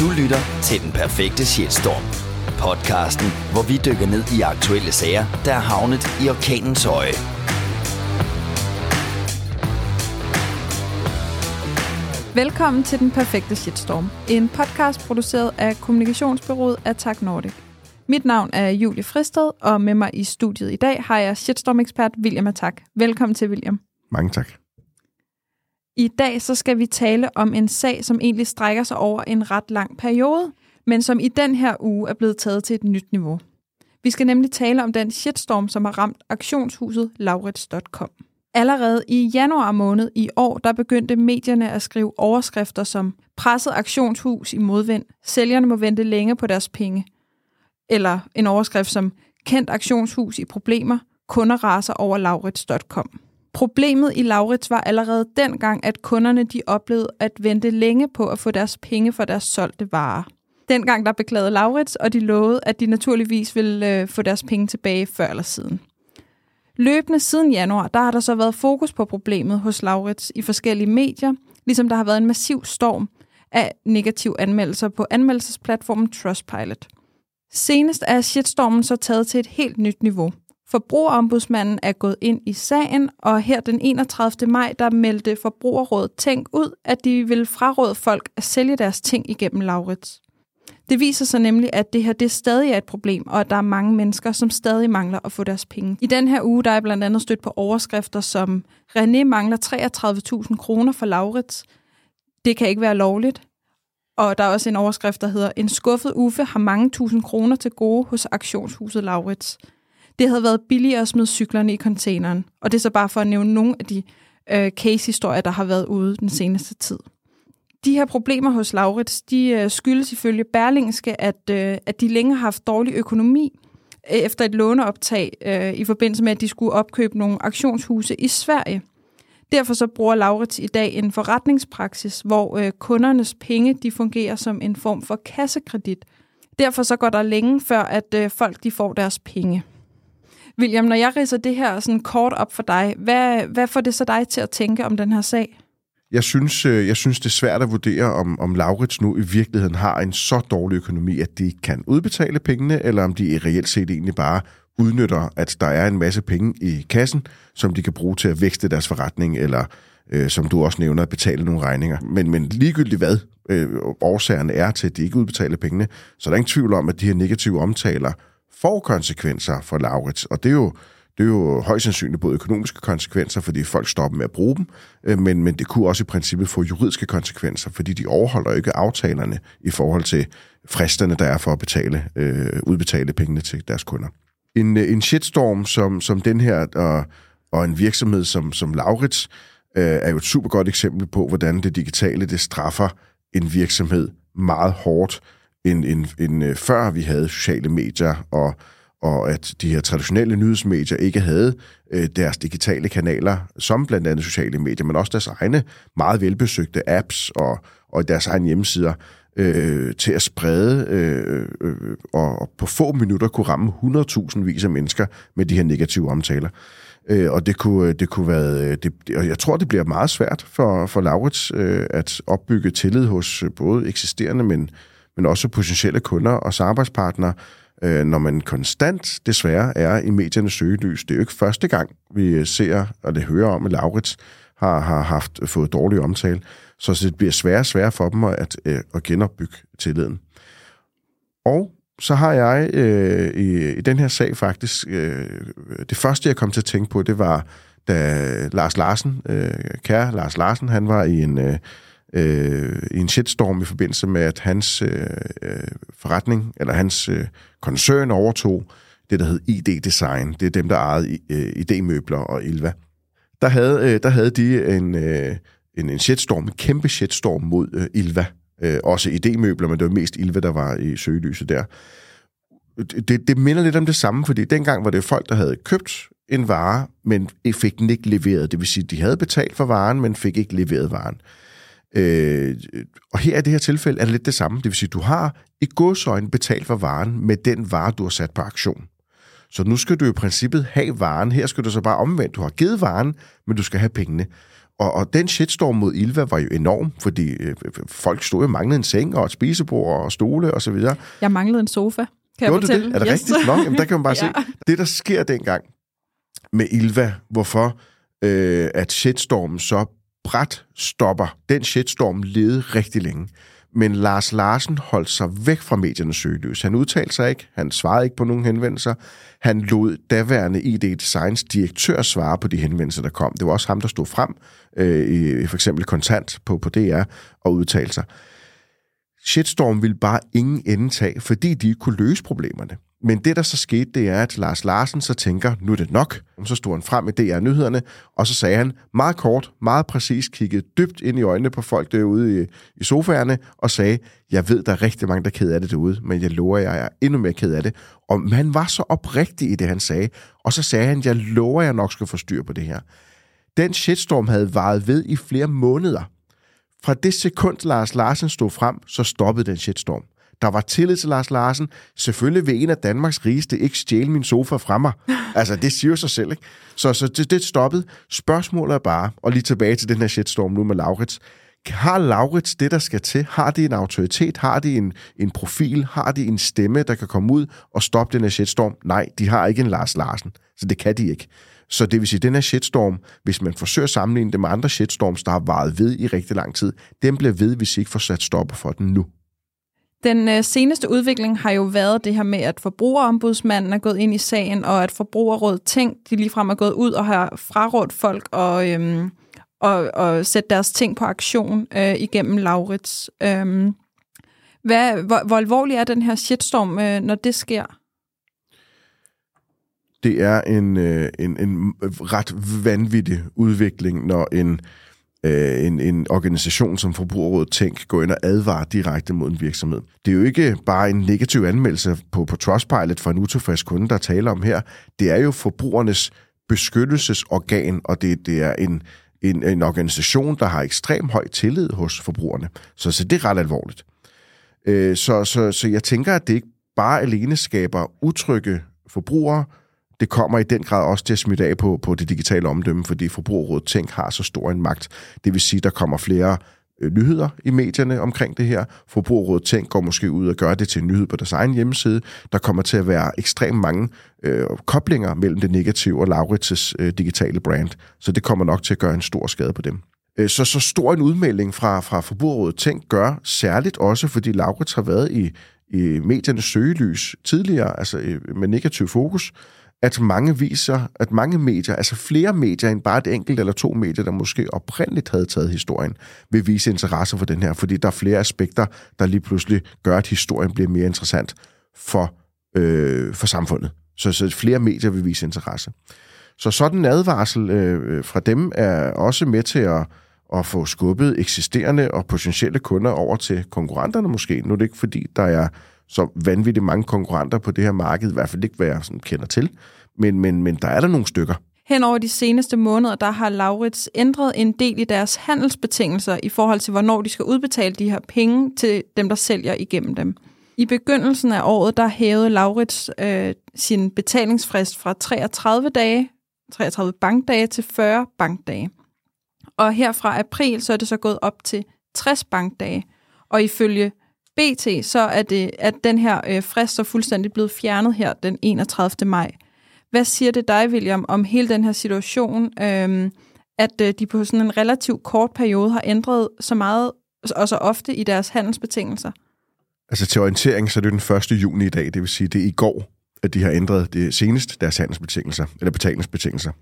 Du lytter til Den Perfekte Shitstorm. Podcasten, hvor vi dykker ned i aktuelle sager, der er havnet i orkanens øje. Velkommen til Den Perfekte Shitstorm, en podcast produceret af kommunikationsbyrået Attack Nordic. Mit navn er Julie Fristed, og med mig i studiet i dag har jeg shitstorm-ekspert William Attack. Velkommen til, William. Mange tak. I dag så skal vi tale om en sag, som egentlig strækker sig over en ret lang periode, men som i den her uge er blevet taget til et nyt niveau. Vi skal nemlig tale om den shitstorm, som har ramt auktionshuset laurits.com. Allerede i januar måned i år, der begyndte medierne at skrive overskrifter som presset auktionshus i modvind, sælgerne må vente længe på deres penge, eller en overskrift som kendt auktionshus i problemer, kunder raser over laurits.com. Problemet i Laurits var allerede dengang, at kunderne de oplevede at vente længe på at få deres penge for deres solgte varer. Dengang der beklagede Laurits, og de lovede, at de naturligvis ville øh, få deres penge tilbage før eller siden. Løbende siden januar, der har der så været fokus på problemet hos Laurits i forskellige medier, ligesom der har været en massiv storm af negative anmeldelser på anmeldelsesplatformen Trustpilot. Senest er shitstormen så taget til et helt nyt niveau – Forbrugerombudsmanden er gået ind i sagen, og her den 31. maj, der meldte Forbrugerrådet Tænk ud, at de vil fraråde folk at sælge deres ting igennem Laurits. Det viser sig nemlig, at det her det stadig er et problem, og at der er mange mennesker, som stadig mangler at få deres penge. I den her uge, der er blandt andet stødt på overskrifter som René mangler 33.000 kroner for Laurits. Det kan ikke være lovligt. Og der er også en overskrift, der hedder, en skuffet Uffe har mange tusind kroner til gode hos aktionshuset Laurits. Det havde været billigere at smide cyklerne i containeren. Og det er så bare for at nævne nogle af de øh, case-historier, der har været ude den seneste tid. De her problemer hos Laurits, de øh, skyldes ifølge Berlingske, at, øh, at de længe har haft dårlig økonomi øh, efter et låneoptag øh, i forbindelse med, at de skulle opkøbe nogle auktionshuse i Sverige. Derfor så bruger Laurits i dag en forretningspraksis, hvor øh, kundernes penge de fungerer som en form for kassekredit. Derfor så går der længe før, at øh, folk de får deres penge. William, når jeg ridser det her sådan kort op for dig, hvad, hvad får det så dig til at tænke om den her sag? Jeg synes, øh, jeg synes det er svært at vurdere, om, om Laurits nu i virkeligheden har en så dårlig økonomi, at de kan udbetale pengene, eller om de reelt set egentlig bare udnytter, at der er en masse penge i kassen, som de kan bruge til at vækste deres forretning, eller øh, som du også nævner, at betale nogle regninger. Men, men ligegyldigt hvad øh, årsagerne er til, at de ikke udbetaler pengene, så er der ingen tvivl om, at de her negative omtaler får konsekvenser for Laurits, og det er jo det er jo højst sandsynligt både økonomiske konsekvenser, fordi folk stopper med at bruge dem, øh, men, men det kunne også i princippet få juridiske konsekvenser, fordi de overholder ikke aftalerne i forhold til fristerne, der er for at betale, øh, udbetale pengene til deres kunder. En, øh, en shitstorm som, som den her, og, og en virksomhed som, som Laurits, øh, er jo et super godt eksempel på, hvordan det digitale det straffer en virksomhed meget hårdt, end, end, end øh, før vi havde sociale medier, og, og at de her traditionelle nyhedsmedier ikke havde øh, deres digitale kanaler, som blandt andet sociale medier, men også deres egne meget velbesøgte apps og, og deres egne hjemmesider, øh, til at sprede øh, øh, og på få minutter kunne ramme 100.000 vis af mennesker med de her negative omtaler. Øh, og det kunne, det kunne være, øh, det, og jeg tror, det bliver meget svært for, for Laurits øh, at opbygge tillid hos øh, både eksisterende, men men også potentielle kunder og samarbejdspartnere, øh, når man konstant desværre er i mediernes søgelys. Det er jo ikke første gang, vi øh, ser og det hører om, at Laurits har, har haft øh, fået dårlig omtale. Så det bliver sværere og sværere for dem at, øh, at genopbygge tilliden. Og så har jeg øh, i, i den her sag faktisk, øh, det første jeg kom til at tænke på, det var, da Lars Larsen, øh, kære Lars Larsen, han var i en, øh, øh, i en shitstorm i forbindelse med, at hans øh, øh forretning, eller hans øh, koncern overtog det, der hed ID Design. Det er dem, der ejede øh, ID-møbler og Ilva. Der havde, øh, der havde de en, øh, en, en shitstorm, en kæmpe shitstorm mod øh, Ilva. Øh, også ID-møbler, men det var mest Ilva, der var i søgelyset der. Det, det minder lidt om det samme, fordi dengang var det folk, der havde købt en vare, men fik den ikke leveret. Det vil sige, de havde betalt for varen, men fik ikke leveret varen. Øh, og her i det her tilfælde er det lidt det samme. Det vil sige, du har i godsøjne betalt for varen med den vare, du har sat på aktion. Så nu skal du i princippet have varen. Her skal du så bare omvendt. Du har givet varen, men du skal have pengene. Og, og den shitstorm mod Ilva var jo enorm, fordi øh, folk stod jo manglede en seng og et spisebord og stole og så videre. Jeg manglede en sofa, kan jeg Gjorde du fortælle. det? Er det yes. rigtigt? Nå, jamen, der kan man bare Ja. se. Det, der sker dengang med Ilva, hvorfor øh, at shitstormen så bræt stopper. Den shitstorm levede rigtig længe. Men Lars Larsen holdt sig væk fra mediernes søgeløs. Han udtalte sig ikke, han svarede ikke på nogen henvendelser. Han lod daværende ID Designs direktør svare på de henvendelser, der kom. Det var også ham, der stod frem, øh, for eksempel kontant på, på DR, og udtalte sig. Shitstorm ville bare ingen ende tage, fordi de ikke kunne løse problemerne. Men det, der så skete, det er, at Lars Larsen så tænker, nu er det nok. Så stod han frem i DR-nyhederne, og så sagde han meget kort, meget præcis, kiggede dybt ind i øjnene på folk derude i, i sofaerne, og sagde, jeg ved, der er rigtig mange, der er ked af det derude, men jeg lover, jeg er endnu mere ked af det. Og man var så oprigtig i det, han sagde, og så sagde han, jeg lover, jeg nok skal få styr på det her. Den shitstorm havde varet ved i flere måneder. Fra det sekund, Lars Larsen stod frem, så stoppede den shitstorm. Der var tillid til Lars Larsen. Selvfølgelig vil en af Danmarks rigeste ikke stjæle min sofa fra mig. Altså, det siger sig selv, ikke? Så, så det, det stoppede. Spørgsmålet er bare, og lige tilbage til den her shitstorm nu med Laurits. Har Laurits det, der skal til? Har de en autoritet? Har de en, en profil? Har de en stemme, der kan komme ud og stoppe den her shitstorm? Nej, de har ikke en Lars Larsen. Så det kan de ikke. Så det vil sige, at den her shitstorm, hvis man forsøger at sammenligne det med andre shitstorms, der har varet ved i rigtig lang tid, den bliver ved, hvis I ikke får sat stopper for den nu. Den øh, seneste udvikling har jo været det her med, at forbrugerombudsmanden er gået ind i sagen, og at forbrugerrådet Tænk, de ligefrem er gået ud og har frarådt folk og, øhm, og, og sætte deres ting på aktion øh, igennem Laurits. Øhm, hvad, hvor, hvor alvorlig er den her shitstorm, øh, når det sker? det er en, øh, en, en øh, ret vanvittig udvikling, når en, øh, Øh, en, en organisation som Forbrugerrådet Tænk går ind og advare direkte mod en virksomhed. Det er jo ikke bare en negativ anmeldelse på, på Trustpilot for en utilfreds kunde, der taler om her. Det er jo forbrugernes beskyttelsesorgan, og det, det er en, en, en organisation, der har ekstrem høj tillid hos forbrugerne. Så, så det er ret alvorligt. Øh, så, så, så jeg tænker, at det ikke bare alene skaber utrygge forbrugere, det kommer i den grad også til at smitte af på, på det digitale omdømme, fordi Forbrugerrådet Tænk har så stor en magt. Det vil sige, at der kommer flere øh, nyheder i medierne omkring det her. Forbrugerrådet Tænk går måske ud og gør det til en nyhed på deres egen hjemmeside. Der kommer til at være ekstremt mange øh, koblinger mellem det negative og Laurits' øh, digitale brand. Så det kommer nok til at gøre en stor skade på dem. Øh, Så, så stor en udmelding fra, fra Forbrugerrådet Tænk gør særligt også, fordi Laurits har været i, i mediernes søgelys tidligere, altså øh, med negativ fokus, at mange viser, at mange medier, altså flere medier end bare et enkelt eller to medier, der måske oprindeligt havde taget historien, vil vise interesse for den her, fordi der er flere aspekter, der lige pludselig gør, at historien bliver mere interessant for, øh, for samfundet. Så, så flere medier vil vise interesse. Så sådan en advarsel øh, fra dem er også med til at, at få skubbet eksisterende og potentielle kunder over til konkurrenterne måske. Nu er det ikke fordi, der er så vanvittigt mange konkurrenter på det her marked, i hvert fald ikke, hvad jeg sådan kender til, men, men, men der er der nogle stykker. Hen over de seneste måneder, der har Laurits ændret en del i deres handelsbetingelser i forhold til, hvornår de skal udbetale de her penge til dem, der sælger igennem dem. I begyndelsen af året, der hævede Laurits øh, sin betalingsfrist fra 33 dage, 33 bankdage til 40 bankdage. Og her fra april, så er det så gået op til 60 bankdage. Og ifølge BT, så er det, at den her øh, frist så fuldstændig blevet fjernet her den 31. maj. Hvad siger det dig, William, om hele den her situation, øhm, at øh, de på sådan en relativt kort periode har ændret så meget og så ofte i deres handelsbetingelser? Altså til orientering, så er det den 1. juni i dag, det vil sige, det er i går, at de har ændret det senest deres handelsbetingelser, eller betalingsbetingelser.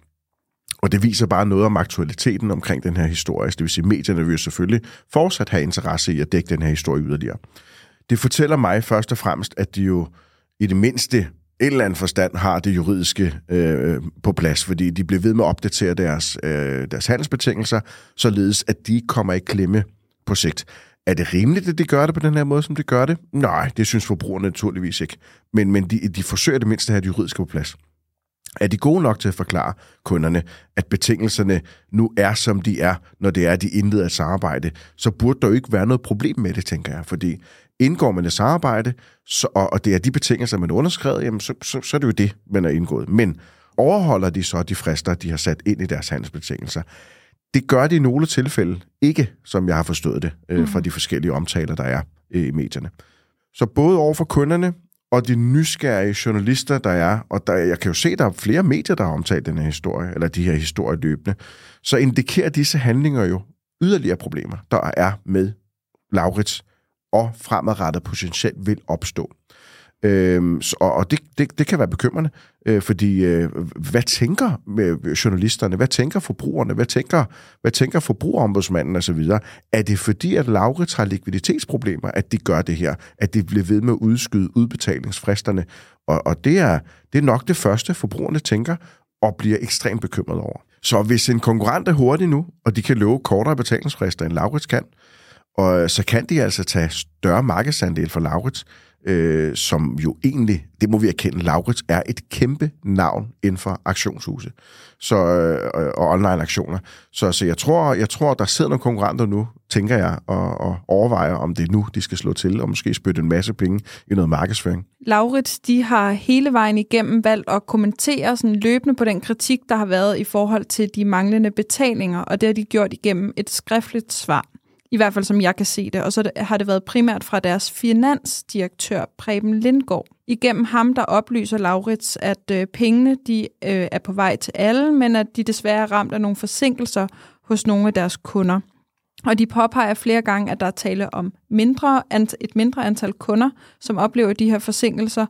Og det viser bare noget om aktualiteten omkring den her historie. Det vil sige, at medierne vil jo selvfølgelig fortsat have interesse i at dække den her historie yderligere. Det fortæller mig først og fremmest, at de jo i det mindste en eller anden forstand har det juridiske øh, på plads, fordi de bliver ved med at opdatere deres, øh, deres handelsbetingelser, således at de kommer i klemme på sigt. Er det rimeligt, at de gør det på den her måde, som de gør det? Nej, det synes forbrugerne naturligvis ikke. Men, men de, de forsøger det mindste at have det juridiske på plads. Er de gode nok til at forklare kunderne, at betingelserne nu er, som de er, når det er, at de indleder et samarbejde, så burde der jo ikke være noget problem med det, tænker jeg. Fordi indgår man et samarbejde, så, og, og det er de betingelser, man underskrevet, jamen så, så, så er det jo det, man er indgået. Men overholder de så de frister, de har sat ind i deres handelsbetingelser? Det gør det i nogle tilfælde ikke, som jeg har forstået det øh, fra de forskellige omtaler, der er øh, i medierne. Så både over for kunderne og de nysgerrige journalister, der er, og der, jeg kan jo se, at der er flere medier, der har omtalt den her historie, eller de her historier løbende, så indikerer disse handlinger jo yderligere problemer, der er med Laurits, og fremadrettet potentielt vil opstå. Øhm, og og det, det, det kan være bekymrende, øh, fordi øh, hvad tænker øh, journalisterne, hvad tænker forbrugerne, hvad tænker, hvad tænker forbrugerombudsmanden osv.? Er det fordi, at Laurits har likviditetsproblemer, at de gør det her, at de bliver ved med at udskyde udbetalingsfristerne? Og, og det, er, det er nok det første, forbrugerne tænker og bliver ekstremt bekymret over. Så hvis en konkurrent er hurtig nu, og de kan love kortere betalingsfrister end Laurits kan, og så kan de altså tage større markedsandel for Laurits, øh, som jo egentlig, det må vi erkende, Laurits er et kæmpe navn inden for aktionshuse så, øh, og online aktioner. Så, så jeg, tror, jeg tror, der sidder nogle konkurrenter nu, tænker jeg, og, og overvejer, om det er nu, de skal slå til, og måske spytte en masse penge i noget markedsføring. Laurits, de har hele vejen igennem valgt at kommentere sådan løbende på den kritik, der har været i forhold til de manglende betalinger, og det har de gjort igennem et skriftligt svar. I hvert fald som jeg kan se det. Og så har det været primært fra deres finansdirektør, Preben Lindgaard. Igennem ham, der oplyser Laurits, at øh, pengene de, øh, er på vej til alle, men at de desværre er ramt af nogle forsinkelser hos nogle af deres kunder. Og de påpeger flere gange, at der er tale om mindre, et mindre antal kunder, som oplever de her forsinkelser,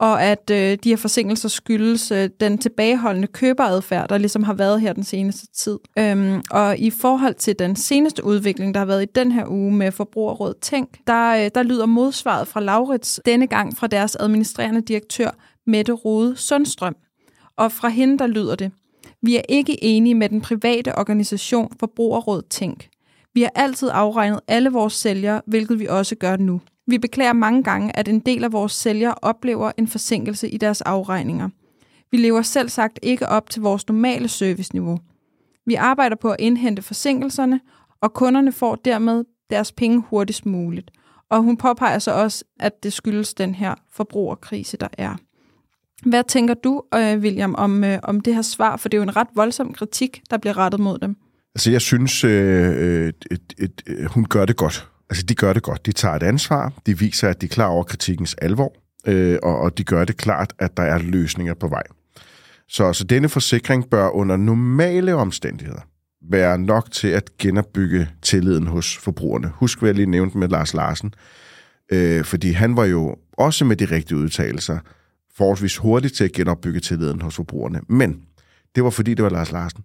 og at øh, de her forsinkelser skyldes øh, den tilbageholdende køberadfærd, der ligesom har været her den seneste tid. Øhm, og i forhold til den seneste udvikling, der har været i den her uge med Forbrugerråd Tænk, der, øh, der lyder modsvaret fra Laurits, denne gang fra deres administrerende direktør, Mette Rode Sundstrøm. Og fra hende, der lyder det, vi er ikke enige med den private organisation Forbrugerråd Tænk. Vi har altid afregnet alle vores sælgere, hvilket vi også gør nu. Vi beklager mange gange, at en del af vores sælgere oplever en forsinkelse i deres afregninger. Vi lever selv sagt ikke op til vores normale serviceniveau. Vi arbejder på at indhente forsinkelserne, og kunderne får dermed deres penge hurtigst muligt. Og hun påpeger så også, at det skyldes den her forbrugerkrise, der er. Hvad tænker du, øh, William, om, øh, om det her svar? For det er jo en ret voldsom kritik, der bliver rettet mod dem. Altså, jeg synes, øh, øh, et, et, et, øh, hun gør det godt. Altså, de gør det godt. De tager et ansvar. De viser, at de er klar over kritikkens alvor. Øh, og, og de gør det klart, at der er løsninger på vej. Så, så denne forsikring bør under normale omstændigheder være nok til at genopbygge tilliden hos forbrugerne. Husk, hvad jeg lige nævnte med Lars Larsen. Øh, fordi han var jo også med de rigtige udtalelser forholdsvis hurtigt til at genopbygge tilliden hos forbrugerne. Men det var fordi, det var Lars Larsen.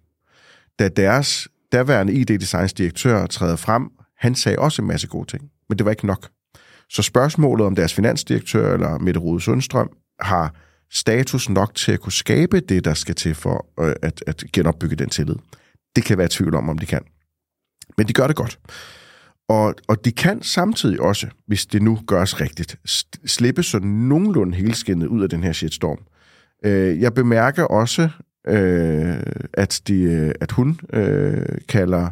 Da deres daværende ID-designs direktør træder frem han sagde også en masse gode ting, men det var ikke nok. Så spørgsmålet om deres finansdirektør eller Mette Rode Sundstrøm har status nok til at kunne skabe det, der skal til for øh, at, at genopbygge den tillid. Det kan være tvivl om, om de kan. Men de gør det godt. Og, og de kan samtidig også, hvis det nu gøres rigtigt, slippe så nogenlunde helskindet ud af den her shitstorm. Øh, jeg bemærker også, øh, at, de, øh, at hun øh, kalder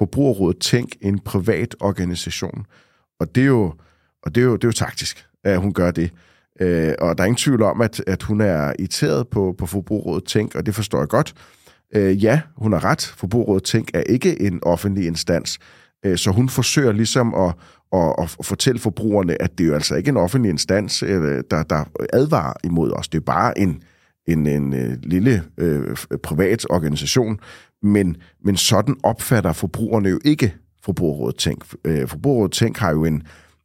Forbrugerrådet Tænk en privat organisation. Og det er jo, og det er jo, det er jo taktisk, at hun gør det. Øh, og der er ingen tvivl om, at, at hun er irriteret på, på Forbrugerrådet Tænk, og det forstår jeg godt. Øh, ja, hun har ret. Forbrugerrådet Tænk er ikke en offentlig instans, øh, så hun forsøger ligesom at, at, at fortælle forbrugerne, at det er jo altså ikke en offentlig instans, øh, der, der advarer imod os. Det er bare en, en, en, en lille øh, privat organisation, men, men sådan opfatter forbrugerne jo ikke Forbrugerrådet Tænk. Øh, Forbrugerrådet Tænk har jo en,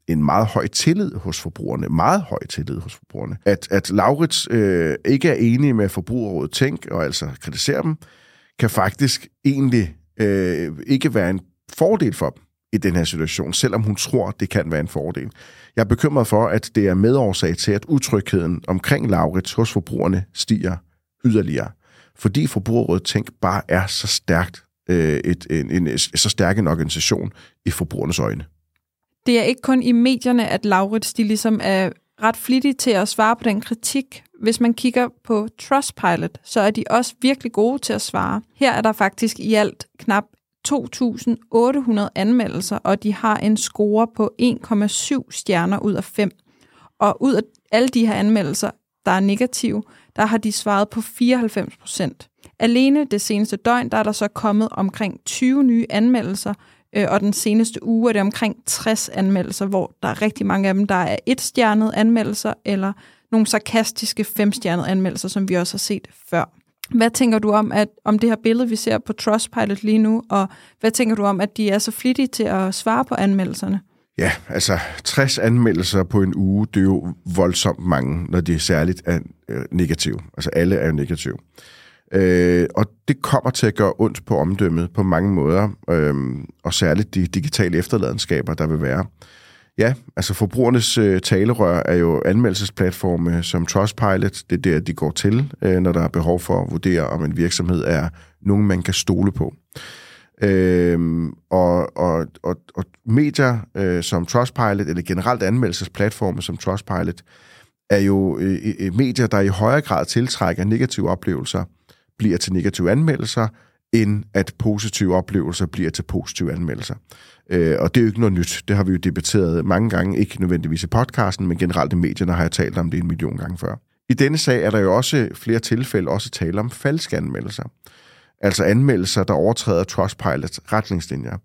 en meget høj tillid hos forbrugerne. Meget høj tillid hos forbrugerne. At, at Laurits øh, ikke er enig med Forbrugerrådet Tænk, og altså kritiserer dem, kan faktisk egentlig øh, ikke være en fordel for dem i den her situation, selvom hun tror, det kan være en fordel. Jeg er bekymret for, at det er medårsag til, at utrygheden omkring Laurits hos forbrugerne stiger yderligere fordi Forbrugerrådet Tænk bare er så stærkt øh, et, en, en, så stærk en organisation i forbrugernes øjne. Det er ikke kun i medierne, at Laurits de ligesom er ret flittige til at svare på den kritik. Hvis man kigger på Trustpilot, så er de også virkelig gode til at svare. Her er der faktisk i alt knap 2.800 anmeldelser, og de har en score på 1,7 stjerner ud af 5. Og ud af alle de her anmeldelser, der er negative, der har de svaret på 94 procent. Alene det seneste døgn, der er der så kommet omkring 20 nye anmeldelser, øh, og den seneste uge er det omkring 60 anmeldelser, hvor der er rigtig mange af dem, der er etstjernede anmeldelser, eller nogle sarkastiske femstjernede anmeldelser, som vi også har set før. Hvad tænker du om, at, om det her billede, vi ser på Trustpilot lige nu, og hvad tænker du om, at de er så flittige til at svare på anmeldelserne? Ja, altså 60 anmeldelser på en uge, det er jo voldsomt mange, når de særligt er øh, negative. Altså alle er jo negative. Øh, og det kommer til at gøre ondt på omdømmet på mange måder, øh, og særligt de digitale efterladenskaber, der vil være. Ja, altså forbrugernes øh, talerør er jo anmeldelsesplatforme som Trustpilot. Det er der, de går til, øh, når der er behov for at vurdere, om en virksomhed er nogen, man kan stole på. Øhm, og, og, og, og medier øh, som Trustpilot, eller generelt anmeldelsesplatforme som Trustpilot, er jo øh, øh, medier, der i højere grad tiltrækker negative oplevelser, bliver til negative anmeldelser, end at positive oplevelser bliver til positive anmeldelser. Øh, og det er jo ikke noget nyt. Det har vi jo debatteret mange gange, ikke nødvendigvis i podcasten, men generelt i medierne har jeg talt om det en million gange før. I denne sag er der jo også flere tilfælde også tale om falske anmeldelser. Altså anmeldelser, der overtræder Trustpilots retningslinjer.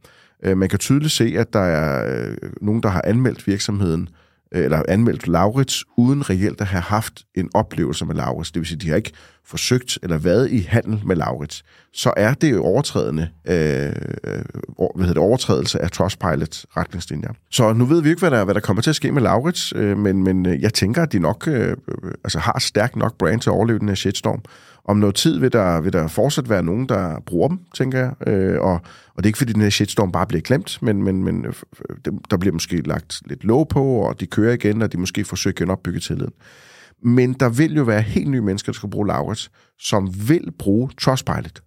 Øh, man kan tydeligt se, at der er øh, nogen, der har anmeldt virksomheden, øh, eller anmeldt Laurits, uden reelt at have haft en oplevelse med Laurits. Det vil sige, at de har ikke forsøgt eller været i handel med Laurits. Så er det jo overtrædende, øh, hvad hedder det, overtrædelse af Trustpilot retningslinjer. Så nu ved vi ikke, hvad der, hvad der kommer til at ske med Laurits, øh, men, men jeg tænker, at de nok øh, altså har stærkt nok brand til at overleve den her shitstorm om noget tid vil der, vil der fortsat være nogen, der bruger dem, tænker jeg. Øh, og, og det er ikke, fordi den her shitstorm bare bliver klemt, men, men, men øh, der bliver måske lagt lidt låg på, og de kører igen, og de måske forsøger at genopbygge tilliden. Men der vil jo være helt nye mennesker, der skal bruge Laurits, som vil bruge Trustpilot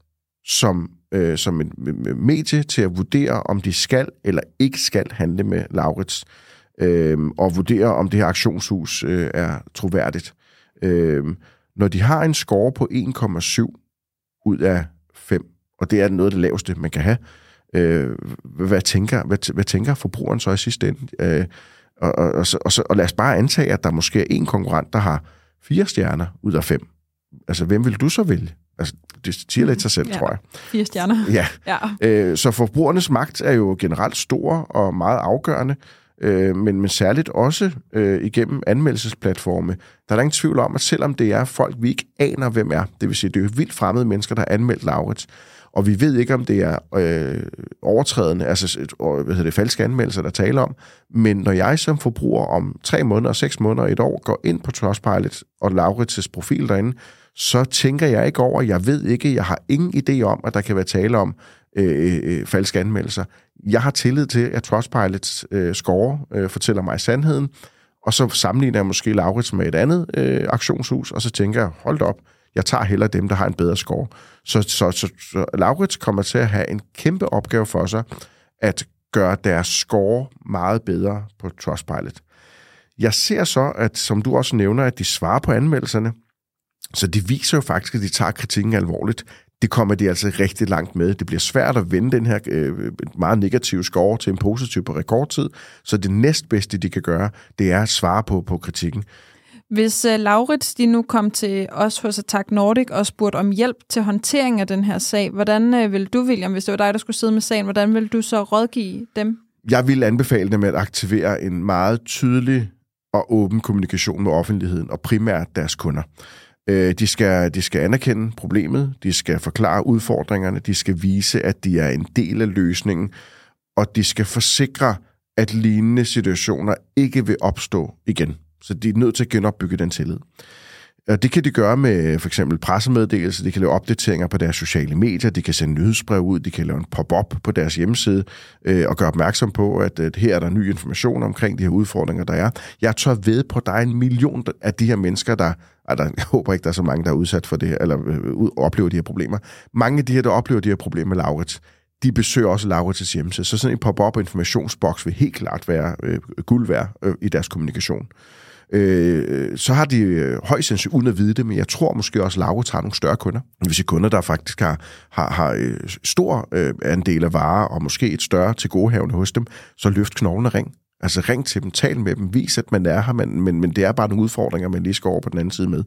som, øh, som en medie til at vurdere, om de skal eller ikke skal handle med Laurits, øh, og vurdere, om det her aktionshus øh, er troværdigt. Øh, når de har en score på 1,7 ud af 5, og det er noget af det laveste, man kan have, øh, hvad, tænker, hvad, hvad tænker forbrugeren så i sidste ende? Øh, og, og, og, og, og lad os bare antage, at der måske er en konkurrent, der har fire stjerner ud af fem. Altså, hvem vil du så vælge? Altså, det siger lidt sig selv, ja, tror jeg. Fire stjerner. Ja. ja. Øh, så forbrugernes magt er jo generelt stor og meget afgørende øh, Øh, men, men særligt også øh, igennem anmeldelsesplatforme. Der er der ingen tvivl om, at selvom det er folk, vi ikke aner, hvem er, det vil sige, det er jo vildt fremmede mennesker, der har anmeldt Laurits, og vi ved ikke, om det er øh, overtrædende, altså hvad hedder det, falske anmeldelser, der taler om, men når jeg som forbruger om tre måneder, seks måneder, et år, går ind på Trustpilot og Laurits' profil derinde, så tænker jeg ikke over, jeg ved ikke, jeg har ingen idé om, at der kan være tale om Øh, øh, øh, falske anmeldelser. Jeg har tillid til, at Trustpilots øh, score øh, fortæller mig sandheden, og så sammenligner jeg måske Laurits med et andet øh, aktionshus, og så tænker jeg, hold op, jeg tager heller dem, der har en bedre score. Så, så, så, så Laurits kommer til at have en kæmpe opgave for sig, at gøre deres score meget bedre på Trustpilot. Jeg ser så, at som du også nævner, at de svarer på anmeldelserne, så det viser jo faktisk, at de tager kritikken alvorligt det kommer de altså rigtig langt med. Det bliver svært at vende den her øh, meget negative score til en positiv på rekordtid, så det næstbedste, de kan gøre, det er at svare på, på kritikken. Hvis uh, Laurits de nu kom til os hos Attack Nordic og spurgte om hjælp til håndtering af den her sag, hvordan uh, vil du, William, hvis det var dig, der skulle sidde med sagen, hvordan vil du så rådgive dem? Jeg vil anbefale dem at aktivere en meget tydelig og åben kommunikation med offentligheden, og primært deres kunder. Øh, de, skal, de skal anerkende problemet, de skal forklare udfordringerne, de skal vise, at de er en del af løsningen, og de skal forsikre, at lignende situationer ikke vil opstå igen. Så de er nødt til at genopbygge den tillid. Og det kan de gøre med for eksempel pressemeddelelser, de kan lave opdateringer på deres sociale medier, de kan sende nyhedsbrev ud, de kan lave en pop-up på deres hjemmeside øh, og gøre opmærksom på, at, at her er der ny information omkring de her udfordringer, der er. Jeg tør ved på, at der er en million af de her mennesker, der, der jeg håber ikke, der er så mange, der er udsat for det her, eller øh, oplever de her problemer. Mange af de her, der oplever de her problemer med Laurits, de besøger også Laurits' hjemmeside. Så sådan en pop-up informationsboks vil helt klart være øh, guld værd øh, i deres kommunikation øh, så har de øh, højst sandsynligt, uden at vide det, men jeg tror måske også, at Laurits tager nogle større kunder. Hvis de kunder, der faktisk har, har, har øh, stor øh, andel af varer, og måske et større til godehavende hos dem, så løft knoglene ring. Altså ring til dem, tal med dem, vis, at man er her, men, men, men det er bare nogle udfordringer, man lige skal over på den anden side med.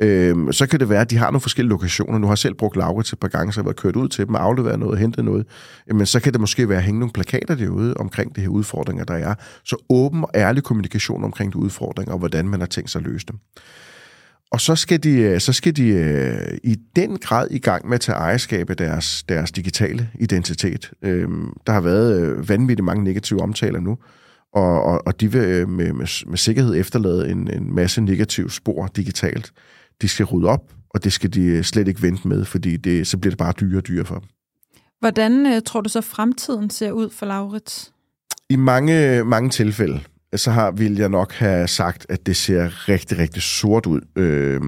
Øhm, så kan det være, at de har nogle forskellige lokationer. Nu har jeg selv brugt Laura til et par gange, så jeg har været kørt ud til dem og afleveret noget hentet noget. Men så kan det måske være at hænge nogle plakater derude omkring de her udfordringer, der er. Så åben og ærlig kommunikation omkring de udfordringer, og hvordan man har tænkt sig at løse dem. Og så skal de, øh, så skal de øh, i den grad i gang med at tage ejerskab af deres, deres digitale identitet. Øhm, der har været øh, vanvittigt mange negative omtaler nu, og, og, og de vil øh, med, med, med sikkerhed efterlade en, en masse negative spor digitalt. De skal rydde op, og det skal de slet ikke vente med, fordi det, så bliver det bare dyrere og dyrere for dem. Hvordan øh, tror du så fremtiden ser ud for Laurits? I mange, mange tilfælde, så har, vil jeg nok have sagt, at det ser rigtig, rigtig sort ud øh,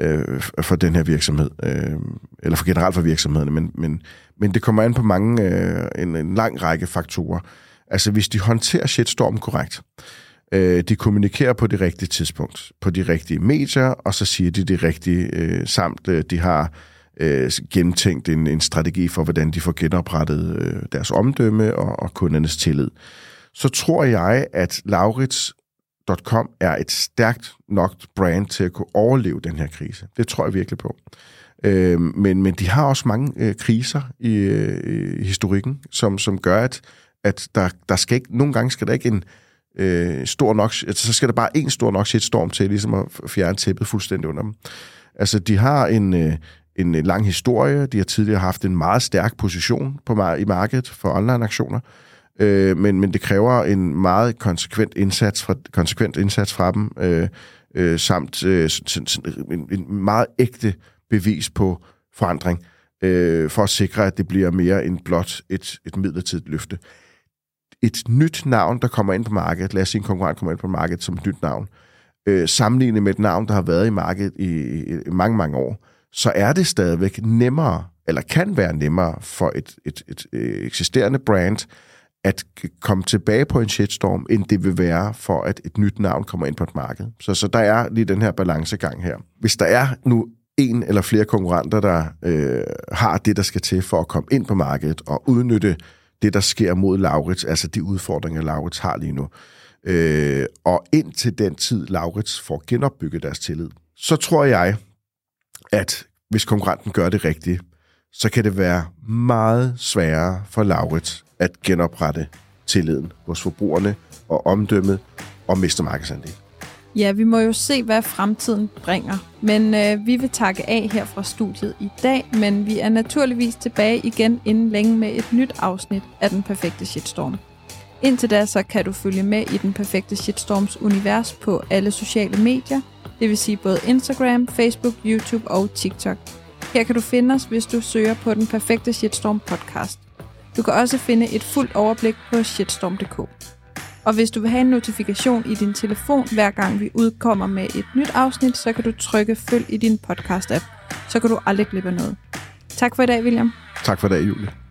øh, for den her virksomhed. Øh, eller for generelt for virksomhederne, men, men, men det kommer an på mange, øh, en, en lang række faktorer. Altså hvis de håndterer shitstorm korrekt, øh, de kommunikerer på det rigtige tidspunkt, på de rigtige medier, og så siger de det rigtige, øh, samt øh, de har øh, gennemtænkt en, en strategi for, hvordan de får genoprettet øh, deres omdømme og, og kundernes tillid. Så tror jeg, at Laurits.com er et stærkt nok brand til at kunne overleve den her krise. Det tror jeg virkelig på. Øh, men, men de har også mange øh, kriser i, øh, i historikken, som, som gør, at, at der, der skal ikke, nogle gange skal der ikke en øh, stor nok, altså, så skal der bare en stor nok shitstorm til, ligesom at fjerne tæppet fuldstændig under dem. Altså, de har en, øh, en, en lang historie. De har tidligere haft en meget stærk position på, i markedet for online-aktioner. Øh, men, men det kræver en meget konsekvent indsats fra, konsekvent indsats fra dem, øh, øh, samt øh, en, en meget ægte bevis på forandring, øh, for at sikre, at det bliver mere end blot et, et midlertidigt løfte. Et nyt navn, der kommer ind på markedet, lad os sige en konkurrent kommer ind på markedet som et nyt navn, øh, sammenlignet med et navn, der har været i markedet i, i mange, mange år, så er det stadigvæk nemmere, eller kan være nemmere for et, et, et, et eksisterende brand, at komme tilbage på en shitstorm, end det vil være for, at et nyt navn kommer ind på et marked. Så, så der er lige den her balancegang her. Hvis der er nu en eller flere konkurrenter, der øh, har det, der skal til for at komme ind på markedet og udnytte det, der sker mod Laurits, altså de udfordringer, Laurits har lige nu. Øh, og indtil den tid, Laurits får genopbygget deres tillid, så tror jeg, at hvis konkurrenten gør det rigtigt, så kan det være meget sværere for Laurits at genoprette tilliden hos forbrugerne og omdømmet og miste markedsandel. Ja, vi må jo se, hvad fremtiden bringer. Men øh, vi vil takke af her fra studiet i dag, men vi er naturligvis tilbage igen inden længe med et nyt afsnit af Den Perfekte Shitstorm. Indtil da så kan du følge med i Den Perfekte Shitstorms univers på alle sociale medier, det vil sige både Instagram, Facebook, YouTube og TikTok. Her kan du finde os, hvis du søger på Den Perfekte Shitstorm podcast. Du kan også finde et fuldt overblik på shitstorm.dk. Og hvis du vil have en notifikation i din telefon, hver gang vi udkommer med et nyt afsnit, så kan du trykke følg i din podcast-app. Så kan du aldrig glippe noget. Tak for i dag, William. Tak for i dag, Julie.